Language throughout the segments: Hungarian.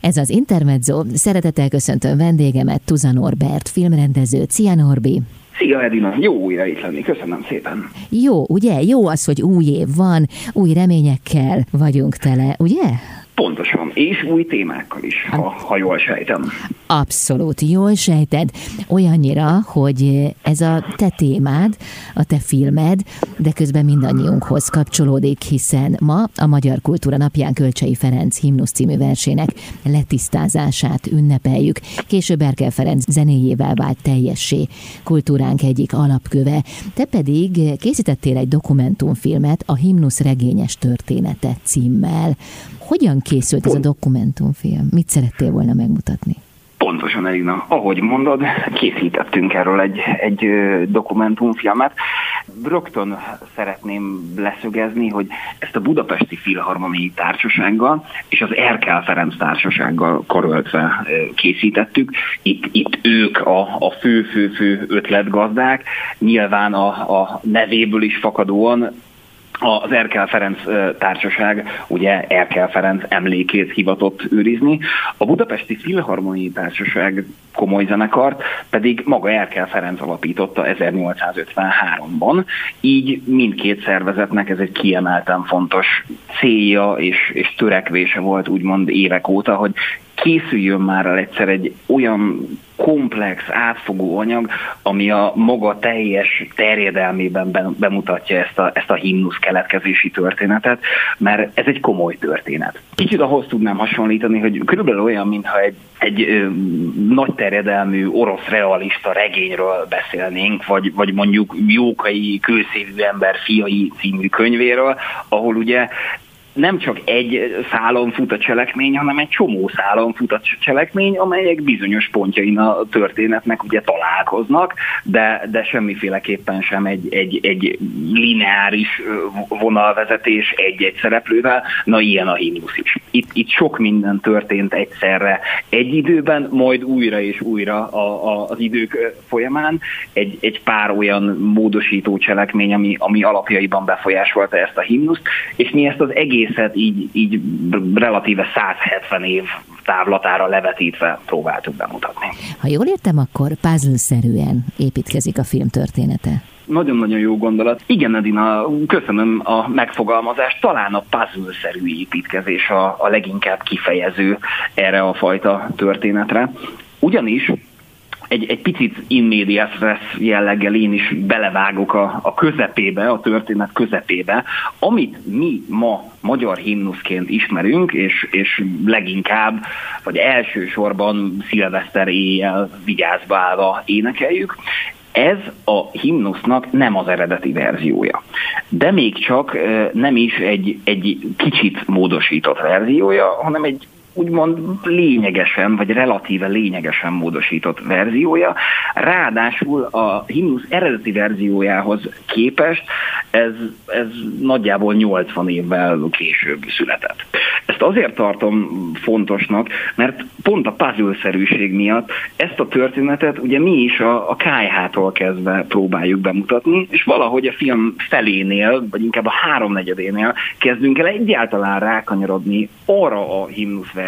Ez az Intermezzo. Szeretettel köszöntöm vendégemet, Tuza Norbert, filmrendező. Szia Norbi! Szia Edina, jó újra itt lenni, köszönöm szépen. Jó, ugye? Jó az, hogy új év van, új reményekkel vagyunk tele, ugye? Pontosan, és új témákkal is, ha, ha jól sejtem. Abszolút, jól sejted. Olyannyira, hogy ez a te témád, a te filmed, de közben mindannyiunkhoz kapcsolódik, hiszen ma a Magyar Kultúra Napján Kölcsei Ferenc himnusz című versének letisztázását ünnepeljük. Később Erkel Ferenc zenéjével vált teljessé kultúránk egyik alapköve. Te pedig készítettél egy dokumentumfilmet a himnusz regényes története címmel. Hogyan készült ez a dokumentumfilm? Mit szerettél volna megmutatni? Pontosan, Elina. Ahogy mondod, készítettünk erről egy, egy dokumentumfilmet. Rögtön szeretném leszögezni, hogy ezt a Budapesti Filharmoniai Társasággal és az Erkel Ferenc Társasággal karöltve készítettük. Itt, itt ők a, a fő-fő-fő ötletgazdák. Nyilván a, a nevéből is fakadóan az Erkel Ferenc társaság ugye Erkel Ferenc emlékét hivatott őrizni. A Budapesti Filharmoniai Társaság komoly zenekart pedig maga Erkel Ferenc alapította 1853-ban, így mindkét szervezetnek ez egy kiemelten fontos célja és, és törekvése volt úgymond évek óta, hogy készüljön már el egyszer egy olyan komplex, átfogó anyag, ami a maga teljes terjedelmében bemutatja ezt a, ezt a himnusz keletkezési történetet, mert ez egy komoly történet. Kicsit ahhoz tudnám hasonlítani, hogy körülbelül olyan, mintha egy, egy ö, nagy terjedelmű orosz realista regényről beszélnénk, vagy, vagy mondjuk Jókai kőszívű ember fiai című könyvéről, ahol ugye nem csak egy szálon fut a cselekmény, hanem egy csomó szálon fut a cselekmény, amelyek bizonyos pontjain a történetnek ugye találkoznak, de, de semmiféleképpen sem egy, egy, egy lineáris vonalvezetés egy-egy szereplővel, na ilyen a himnusz is. Itt, itt sok minden történt egyszerre egy időben, majd újra és újra a, a, az idők folyamán egy, egy pár olyan módosító cselekmény, ami, ami alapjaiban befolyásolta ezt a himnuszt, és mi ezt az egész egészet így, így relatíve 170 év távlatára levetítve próbáltuk bemutatni. Ha jól értem, akkor puzzle-szerűen építkezik a film története. Nagyon-nagyon jó gondolat. Igen, Edina, köszönöm a megfogalmazást. Talán a puzzle-szerű építkezés a, a leginkább kifejező erre a fajta történetre. Ugyanis egy, egy picit in medias jelleggel én is belevágok a, a közepébe, a történet közepébe, amit mi ma magyar himnuszként ismerünk, és, és leginkább, vagy elsősorban szilveszter éjjel vigyázba állva énekeljük, ez a himnusznak nem az eredeti verziója. De még csak nem is egy, egy kicsit módosított verziója, hanem egy úgymond lényegesen, vagy relatíve lényegesen módosított verziója. Ráadásul a himnusz eredeti verziójához képest ez, ez nagyjából 80 évvel később született. Ezt azért tartom fontosnak, mert pont a puzzle-szerűség miatt ezt a történetet ugye mi is a, a KH-tól kezdve próbáljuk bemutatni, és valahogy a film felénél, vagy inkább a háromnegyedénél kezdünk el egyáltalán rákanyarodni arra a himnusz verzióra,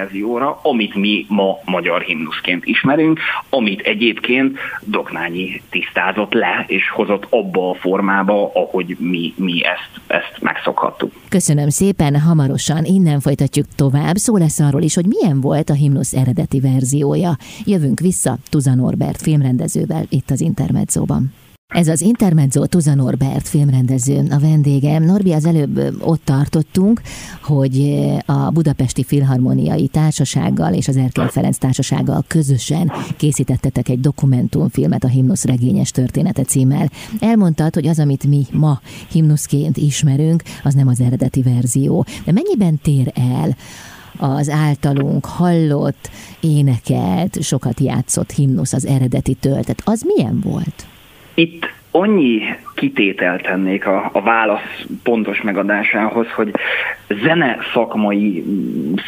amit mi ma magyar himnuszként ismerünk, amit egyébként Doknányi tisztázott le, és hozott abba a formába, ahogy mi, mi ezt, ezt megszokhattuk. Köszönöm szépen, hamarosan innen folytatjuk tovább. Szó lesz arról is, hogy milyen volt a himnusz eredeti verziója. Jövünk vissza Tuza Norbert filmrendezővel itt az Intermedzóban. Ez az Intermezzo Tuza Norbert filmrendező a vendégem. Norbi, az előbb ott tartottunk, hogy a Budapesti Filharmoniai Társasággal és az Erkel Ferenc Társasággal közösen készítettetek egy dokumentumfilmet a Himnusz regényes története címmel. Elmondtad, hogy az, amit mi ma himnuszként ismerünk, az nem az eredeti verzió. De mennyiben tér el az általunk hallott, énekelt, sokat játszott himnusz, az eredeti töltet, az milyen volt? Itt annyi kitételt tennék a, a válasz pontos megadásához, hogy zene szakmai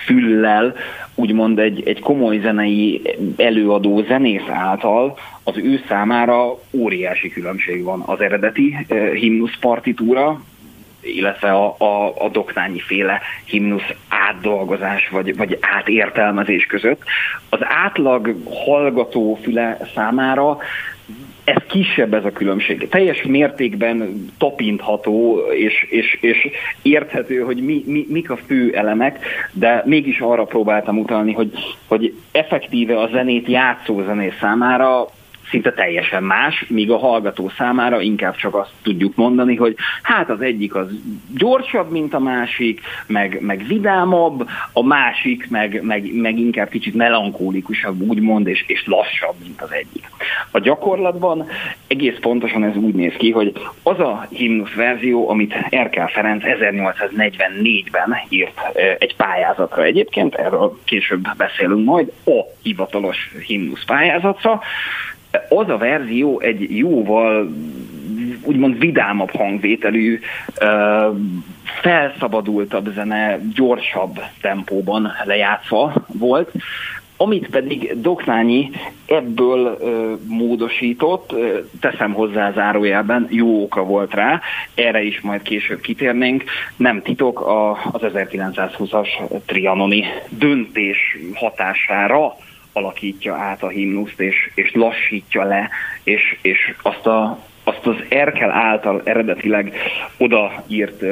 füllel, úgymond egy, egy komoly zenei előadó zenész által az ő számára óriási különbség van az eredeti himnusz partitúra, illetve a, a, a doknányi féle himnusz átdolgozás vagy, vagy átértelmezés között. Az átlag hallgató füle számára ez kisebb ez a különbség. Teljes mértékben tapintható és, és, és érthető, hogy mi, mi, mik a fő elemek, de mégis arra próbáltam utalni, hogy, hogy effektíve a zenét játszó zenész számára szinte teljesen más, míg a hallgató számára inkább csak azt tudjuk mondani, hogy hát az egyik az gyorsabb, mint a másik, meg, meg vidámabb, a másik meg, meg, meg inkább kicsit melankólikusabb, úgymond, és, és lassabb, mint az egyik. A gyakorlatban egész pontosan ez úgy néz ki, hogy az a himnusz verzió, amit Erkel Ferenc 1844-ben írt egy pályázatra egyébként, erről később beszélünk majd, a hivatalos himnusz pályázatra, az a verzió egy jóval úgymond vidámabb hangvételű, felszabadultabb zene, gyorsabb tempóban lejátszva volt, amit pedig Doknányi ebből módosított, teszem hozzá zárójelben, jó oka volt rá, erre is majd később kitérnénk, nem titok a, az 1920-as trianoni döntés hatására alakítja át a himnuszt, és, és lassítja le, és, és azt a azt az Erkel által eredetileg odaírt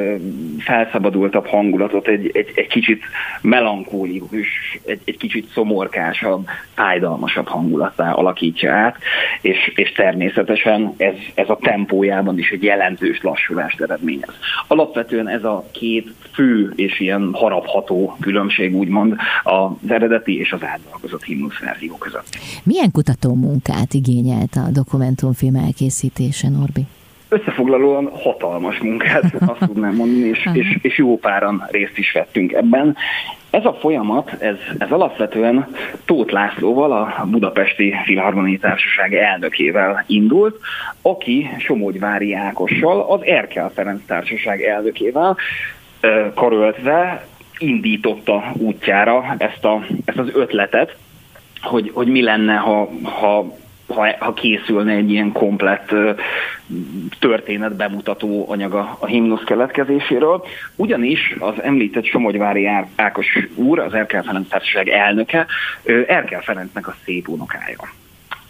felszabadultabb hangulatot egy, egy, egy kicsit melankólikus, egy, egy kicsit szomorkásabb, fájdalmasabb hangulattá alakítja át, és, és természetesen ez, ez a tempójában is egy jelentős lassulást eredményez. Alapvetően ez a két fő és ilyen harapható különbség úgymond az eredeti és az átdolgozott himnusz verzió között. Milyen kutató munkát igényelt a dokumentumfilm elkészítés? Teljesen, Norbi? Összefoglalóan hatalmas munkát, azt tudnám mondani, és, és, és jó páran részt is vettünk ebben. Ez a folyamat, ez, ez alapvetően Tóth Lászlóval, a Budapesti Filharmoniai Társaság elnökével indult, aki Somogyvári Ákossal, az Erkel Ferenc Társaság elnökével karöltve indította útjára ezt, a, ezt az ötletet, hogy, hogy mi lenne, ha, ha ha, ha készülne egy ilyen komplett történet bemutató anyaga a himnusz keletkezéséről. Ugyanis az említett Somogyvári Ákos úr, az Erkel Ferenc Társaság elnöke, Erkel Ferencnek a szép unokája.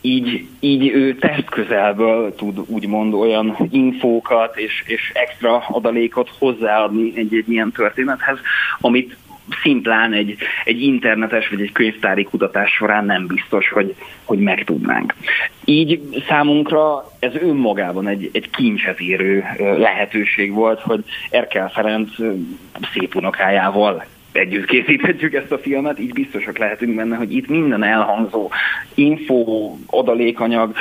Így, így ő testközelből tud úgymond olyan infókat és, és extra adalékot hozzáadni egy-egy ilyen történethez, amit szimplán egy, egy internetes vagy egy könyvtári kutatás során nem biztos, hogy, hogy megtudnánk. Így számunkra ez önmagában egy, egy kincset érő lehetőség volt, hogy Erkel Ferenc szép unokájával együtt készíthetjük ezt a filmet, így biztosak lehetünk benne, hogy itt minden elhangzó info, adalékanyag,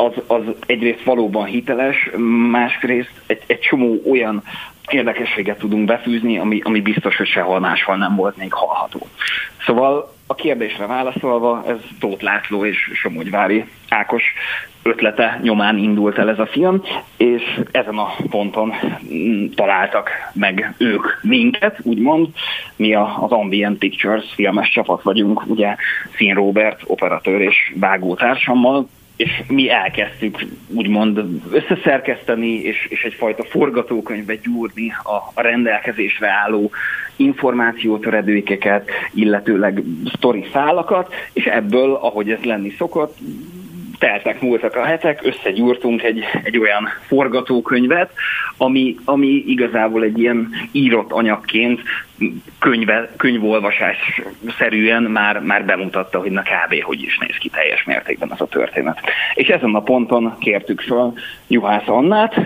az, az egyrészt valóban hiteles, másrészt egy, egy csomó olyan érdekességet tudunk befűzni, ami, ami biztos, hogy sehol máshol nem volt még hallható. Szóval a kérdésre válaszolva, ez Tóth László és Somogyvári Ákos ötlete nyomán indult el ez a film, és ezen a ponton mm, találtak meg ők minket, úgymond. Mi az Ambient Pictures filmes csapat vagyunk, ugye Szín Robert, operatőr és vágó társammal, és mi elkezdtük úgymond összeszerkeszteni, és, és egyfajta forgatókönyvbe gyúrni a, a rendelkezésre álló információtöredőkeket, illetőleg sztori szálakat, és ebből, ahogy ez lenni szokott, teltek múltak a hetek, összegyúrtunk egy, egy olyan forgatókönyvet, ami, ami igazából egy ilyen írott anyagként könyve, könyvolvasás szerűen már, már bemutatta, hogy na kb. hogy is néz ki teljes mértékben ez a történet. És ezen a ponton kértük fel Juhász Annát, uh,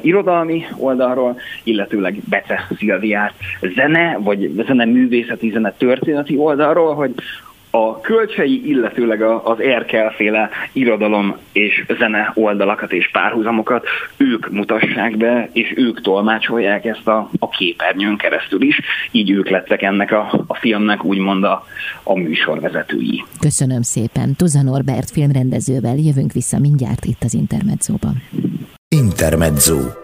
irodalmi oldalról, illetőleg Bece Szilviát zene, vagy zene művészeti, zene történeti oldalról, hogy a kölcsei, illetőleg az Erkel-féle irodalom és zene oldalakat és párhuzamokat ők mutassák be, és ők tolmácsolják ezt a, a képernyőn keresztül is, így ők lettek ennek a, a filmnek úgymond a, a műsorvezetői. Köszönöm szépen. Tuza Norbert filmrendezővel jövünk vissza mindjárt itt az Intermedzóban. Intermezzo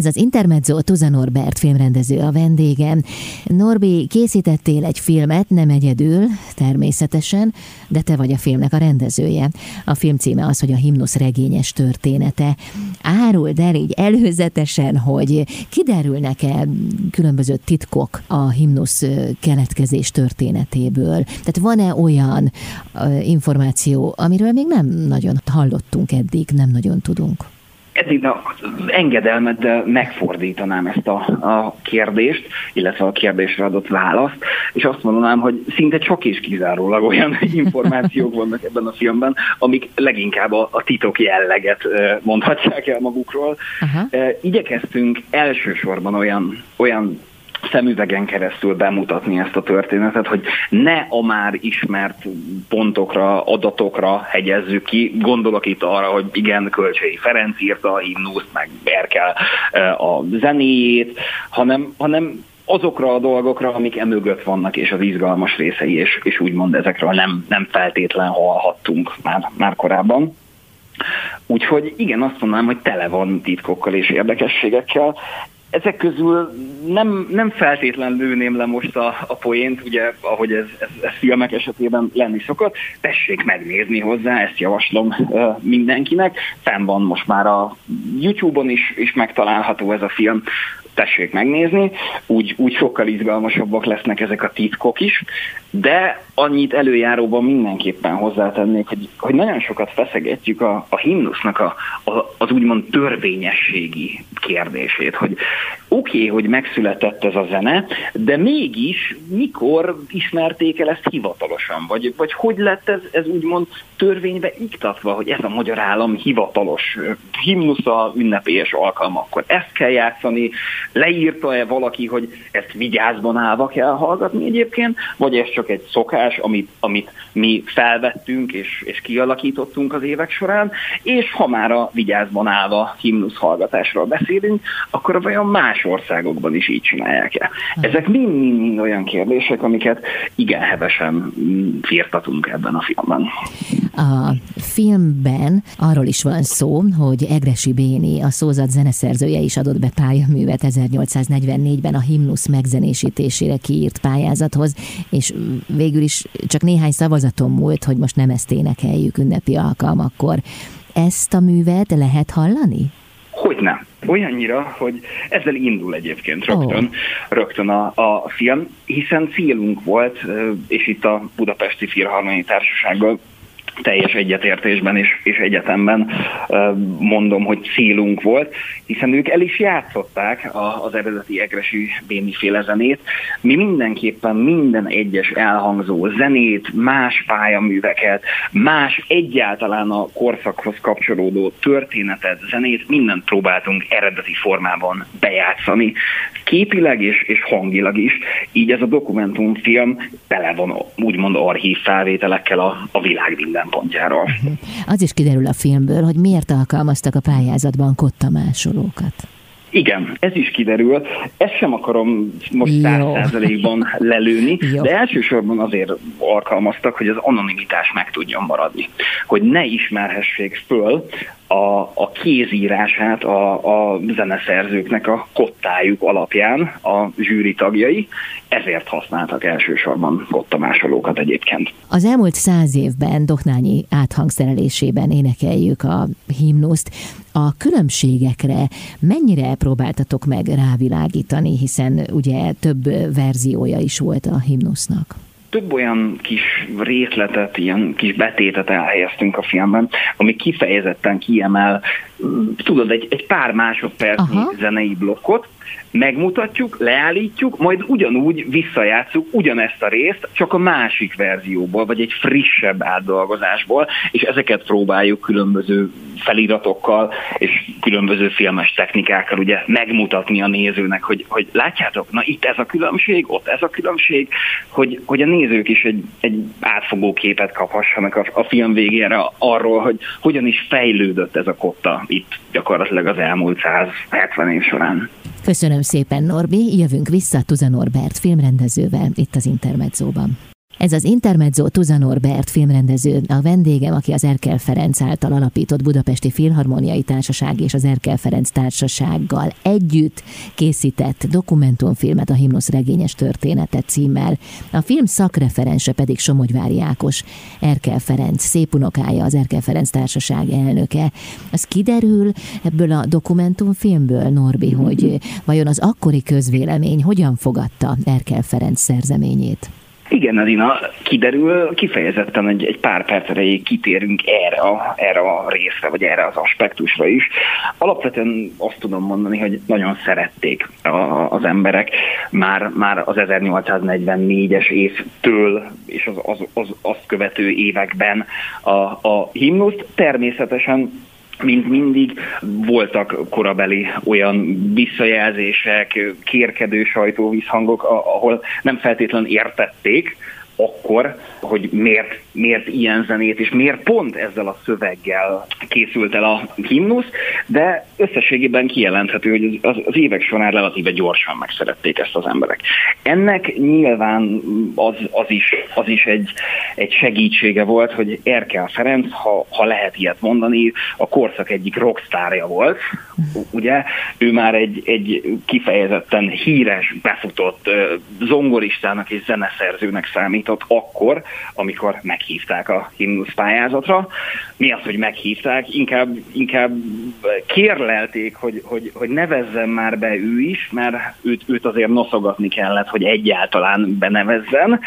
Ez az Intermezzo Tuza Norbert filmrendező a vendégem. Norbi, készítettél egy filmet, nem egyedül, természetesen, de te vagy a filmnek a rendezője. A film címe az, hogy a himnusz regényes története. Áruld el így előzetesen, hogy kiderülnek-e különböző titkok a himnusz keletkezés történetéből. Tehát van-e olyan információ, amiről még nem nagyon hallottunk eddig, nem nagyon tudunk? Eddig engedelmeddel megfordítanám ezt a, a kérdést, illetve a kérdésre adott választ, és azt mondanám, hogy szinte csak és kizárólag olyan információk vannak ebben a filmben, amik leginkább a, a titok jelleget mondhatják el magukról. Uh-huh. Igyekeztünk elsősorban olyan, olyan szemüvegen keresztül bemutatni ezt a történetet, hogy ne a már ismert pontokra, adatokra hegyezzük ki. Gondolok itt arra, hogy igen, Kölcsei Ferenc írta a himnuszt, meg Berkel a zenéjét, hanem, hanem azokra a dolgokra, amik emögött vannak, és az izgalmas részei, és, és úgymond ezekről nem, nem feltétlen hallhattunk már, már korábban. Úgyhogy igen, azt mondanám, hogy tele van titkokkal és érdekességekkel ezek közül nem, nem feltétlen lőném le most a, a poént, ugye, ahogy ez, ez, ez filmek esetében lenni szokott. Tessék megnézni hozzá, ezt javaslom uh, mindenkinek. Fenn van most már a YouTube-on is, is megtalálható ez a film tessék megnézni, úgy, úgy sokkal izgalmasabbak lesznek ezek a titkok is, de annyit előjáróban mindenképpen hozzátennék, hogy, hogy nagyon sokat feszegetjük a, a himnusznak a, a, az úgymond törvényességi kérdését, hogy oké, okay, hogy megszületett ez a zene, de mégis mikor ismerték el ezt hivatalosan, vagy, vagy hogy lett ez, ez úgymond törvénybe iktatva, hogy ez a magyar állam hivatalos himnusza ünnepélyes alkalmakkor ezt kell játszani, leírta-e valaki, hogy ezt vigyázban állva kell hallgatni egyébként, vagy ez csak egy szokás, amit, amit mi felvettünk és, és kialakítottunk az évek során, és ha már a vigyázban állva himnusz hallgatásról beszélünk, akkor vajon más országokban is így csinálják-e? Ezek mind-mind olyan kérdések, amiket igen hevesen firtatunk ebben a filmben. A filmben arról is van szó, hogy Egresi Béni, a szózat zeneszerzője is adott be pályaművet 1844-ben a himnusz megzenésítésére kiírt pályázathoz, és végül is csak néhány szavazaton múlt, hogy most nem ezt énekeljük ünnepi alkalmakkor. Ezt a művet lehet hallani? Hogy nem. Olyannyira, hogy ezzel indul egyébként rögtön, oh. rögtön a, a film, hiszen célunk volt, és itt a Budapesti Filharmoniai Társasággal teljes egyetértésben és, és egyetemben mondom, hogy célunk volt, hiszen ők el is játszották az eredeti Egresi Béni zenét. Mi mindenképpen minden egyes elhangzó zenét, más pályaműveket, más egyáltalán a korszakhoz kapcsolódó történetet, zenét, mindent próbáltunk eredeti formában bejátszani. Képileg és, és hangilag is. Így ez a dokumentumfilm tele van úgymond archív felvételekkel a, a világ minden szempontjáról. Az is kiderül a filmből, hogy miért alkalmaztak a pályázatban kottamásolókat. Igen, ez is kiderül. Ezt sem akarom most száz százalékban lelőni, Jó. de elsősorban azért alkalmaztak, hogy az anonimitás meg tudjon maradni. Hogy ne ismerhessék föl a, a kézírását a, a zeneszerzőknek a kottájuk alapján a zsűri tagjai, ezért használtak elsősorban kottamásolókat egyébként. Az elmúlt száz évben Doknányi áthangszerelésében énekeljük a himnuszt. A különbségekre mennyire próbáltatok meg rávilágítani, hiszen ugye több verziója is volt a himnusznak? Több olyan kis részletet, ilyen kis betétet elhelyeztünk a filmben, ami kifejezetten kiemel, tudod, egy, egy pár másodpercnyi Aha. zenei blokkot, megmutatjuk, leállítjuk, majd ugyanúgy visszajátszuk ugyanezt a részt, csak a másik verzióból, vagy egy frissebb átdolgozásból, és ezeket próbáljuk különböző feliratokkal és különböző filmes technikákkal ugye megmutatni a nézőnek, hogy, hogy látjátok, na itt ez a különbség, ott ez a különbség, hogy, hogy a nézők is egy, egy átfogó képet kaphassanak a, a film végére arról, hogy hogyan is fejlődött ez a kotta itt gyakorlatilag az elmúlt 170 év során. Köszönöm szépen, Norbi. Jövünk vissza Tuza Norbert filmrendezővel itt az Intermedzóban. Ez az Intermezzo Tuza Norbert filmrendező, a vendégem, aki az Erkel Ferenc által alapított Budapesti Filharmoniai Társaság és az Erkel Ferenc Társasággal együtt készített dokumentumfilmet a Himnusz regényes története címmel. A film szakreferense pedig Somogyvári Ákos, Erkel Ferenc, szép unokája, az Erkel Ferenc Társaság elnöke. Az kiderül ebből a dokumentumfilmből, Norbi, hogy vajon az akkori közvélemény hogyan fogadta Erkel Ferenc szerzeményét? Igen, Adina, kiderül, kifejezetten egy, egy pár perc erejéig kitérünk erre a, erre a részre, vagy erre az aspektusra is. Alapvetően azt tudom mondani, hogy nagyon szerették a, az emberek már, már az 1844-es évtől és az, az, az azt követő években a, a himnuszt. Természetesen mint mindig voltak korabeli olyan visszajelzések, kérkedő sajtóvízhangok, ahol nem feltétlenül értették, akkor, hogy miért, miért ilyen zenét, és miért pont ezzel a szöveggel készült el a himnusz, de összességében kijelenthető, hogy az, az évek során relatíve gyorsan megszerették ezt az emberek. Ennek nyilván az, az is, az is egy, egy segítsége volt, hogy Erkel Ferenc, ha, ha lehet ilyet mondani, a korszak egyik rockstárja volt, ugye, ő már egy, egy kifejezetten híres, befutott zongoristának és zeneszerzőnek számít számított akkor, amikor meghívták a himnusz pályázatra. Mi az, hogy meghívták? Inkább, inkább kérlelték, hogy, hogy, hogy nevezzen már be ő is, mert őt, őt azért noszogatni kellett, hogy egyáltalán benevezzen.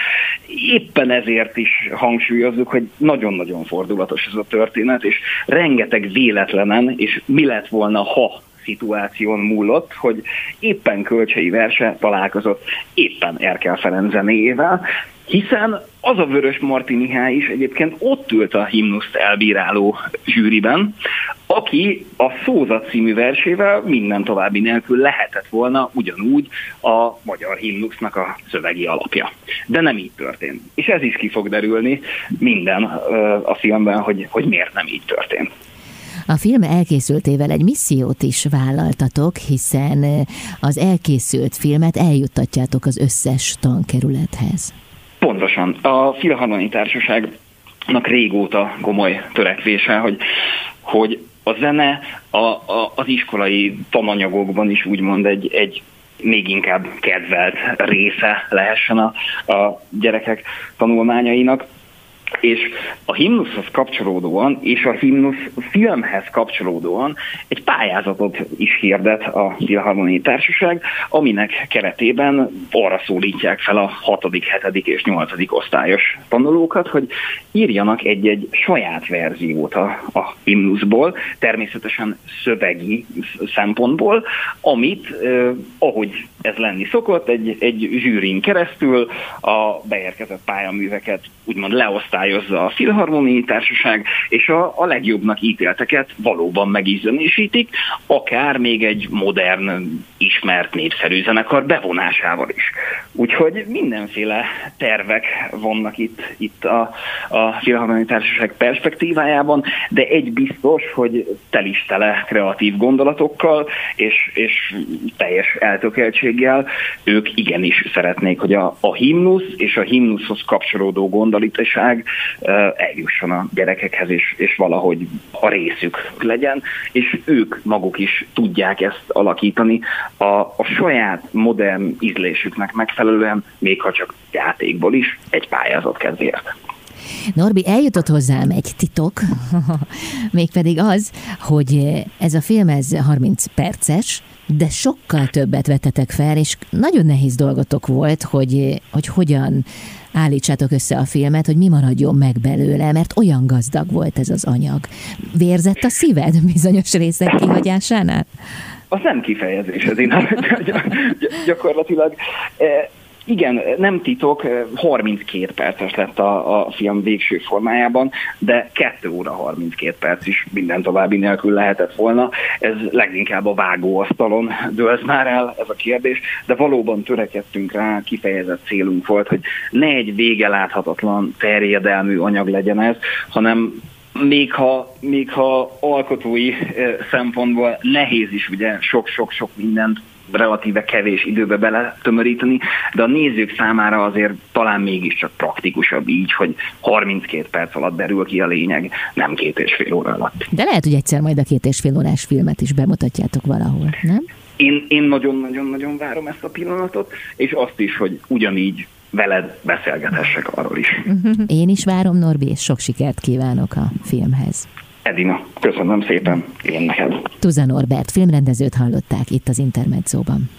Éppen ezért is hangsúlyozzuk, hogy nagyon-nagyon fordulatos ez a történet, és rengeteg véletlenen, és mi lett volna, ha szituáción múlott, hogy éppen Kölcsei Verse találkozott éppen Erkel Ferenc zenéjével, hiszen az a Vörös Marti Mihály is egyébként ott ült a himnuszt elbíráló zsűriben, aki a Szózat című versével minden további nélkül lehetett volna ugyanúgy a magyar himnusznak a szövegi alapja. De nem így történt. És ez is ki fog derülni minden a filmben, hogy, hogy miért nem így történt. A film elkészültével egy missziót is vállaltatok, hiszen az elkészült filmet eljuttatjátok az összes tankerülethez. Pontosan. A Filharmoni Társaságnak régóta komoly törekvése, hogy, hogy a zene a, a, az iskolai tananyagokban is úgymond egy, egy még inkább kedvelt része lehessen a, a gyerekek tanulmányainak és a himnuszhoz kapcsolódóan, és a himnusz filmhez kapcsolódóan egy pályázatot is hirdet a Filharmoniai Társaság, aminek keretében arra szólítják fel a 6., 7. és 8. osztályos tanulókat, hogy írjanak egy-egy saját verziót a, a himnuszból, természetesen szövegi szempontból, amit, eh, ahogy ez lenni szokott, egy, egy zsűrin keresztül a beérkezett pályaműveket úgymond leosztályozza a Filharmoniai Társaság, és a, a legjobbnak ítélteket valóban meg is zenésítik, akár még egy modern, ismert, népszerű zenekar bevonásával is. Úgyhogy mindenféle tervek vannak itt, itt a, a Filharmoniai Társaság perspektívájában, de egy biztos, hogy tel is tele kreatív gondolatokkal és, és teljes eltökeltséggel ők igenis szeretnék, hogy a, a himnusz és a himnuszhoz kapcsolódó gondolatok modalitáság eljusson a gyerekekhez, és, és valahogy a részük legyen, és ők maguk is tudják ezt alakítani a, a saját modern ízlésüknek megfelelően, még ha csak játékból is, egy pályázat kedvéért. Norbi, eljutott hozzám egy titok, mégpedig az, hogy ez a film ez 30 perces, de sokkal többet vettetek fel, és nagyon nehéz dolgotok volt, hogy, hogy hogyan állítsátok össze a filmet, hogy mi maradjon meg belőle, mert olyan gazdag volt ez az anyag. Vérzett a szíved bizonyos részek kihagyásánál? Az nem kifejezés, ez én gyakorlatilag eh, igen, nem titok, 32 terces lett a, a film végső formájában, de 2 óra 32 perc is minden további nélkül lehetett volna. Ez leginkább a vágóasztalon dőlt már el ez a kérdés, de valóban törekedtünk rá, kifejezett célunk volt, hogy ne egy vége láthatatlan terjedelmű anyag legyen ez, hanem még ha, még ha alkotói szempontból nehéz is ugye sok-sok-sok mindent relatíve kevés időbe beletömöríteni, de a nézők számára azért talán mégiscsak praktikusabb így, hogy 32 perc alatt derül ki a lényeg, nem két és fél óra alatt. De lehet, hogy egyszer majd a két és fél órás filmet is bemutatjátok valahol, nem? Én, én nagyon-nagyon-nagyon várom ezt a pillanatot, és azt is, hogy ugyanígy veled beszélgethessek arról is. Én is várom, Norbi, és sok sikert kívánok a filmhez. Edina, köszönöm szépen, én neked. Tuza Norbert filmrendezőt hallották itt az Intermedzóban.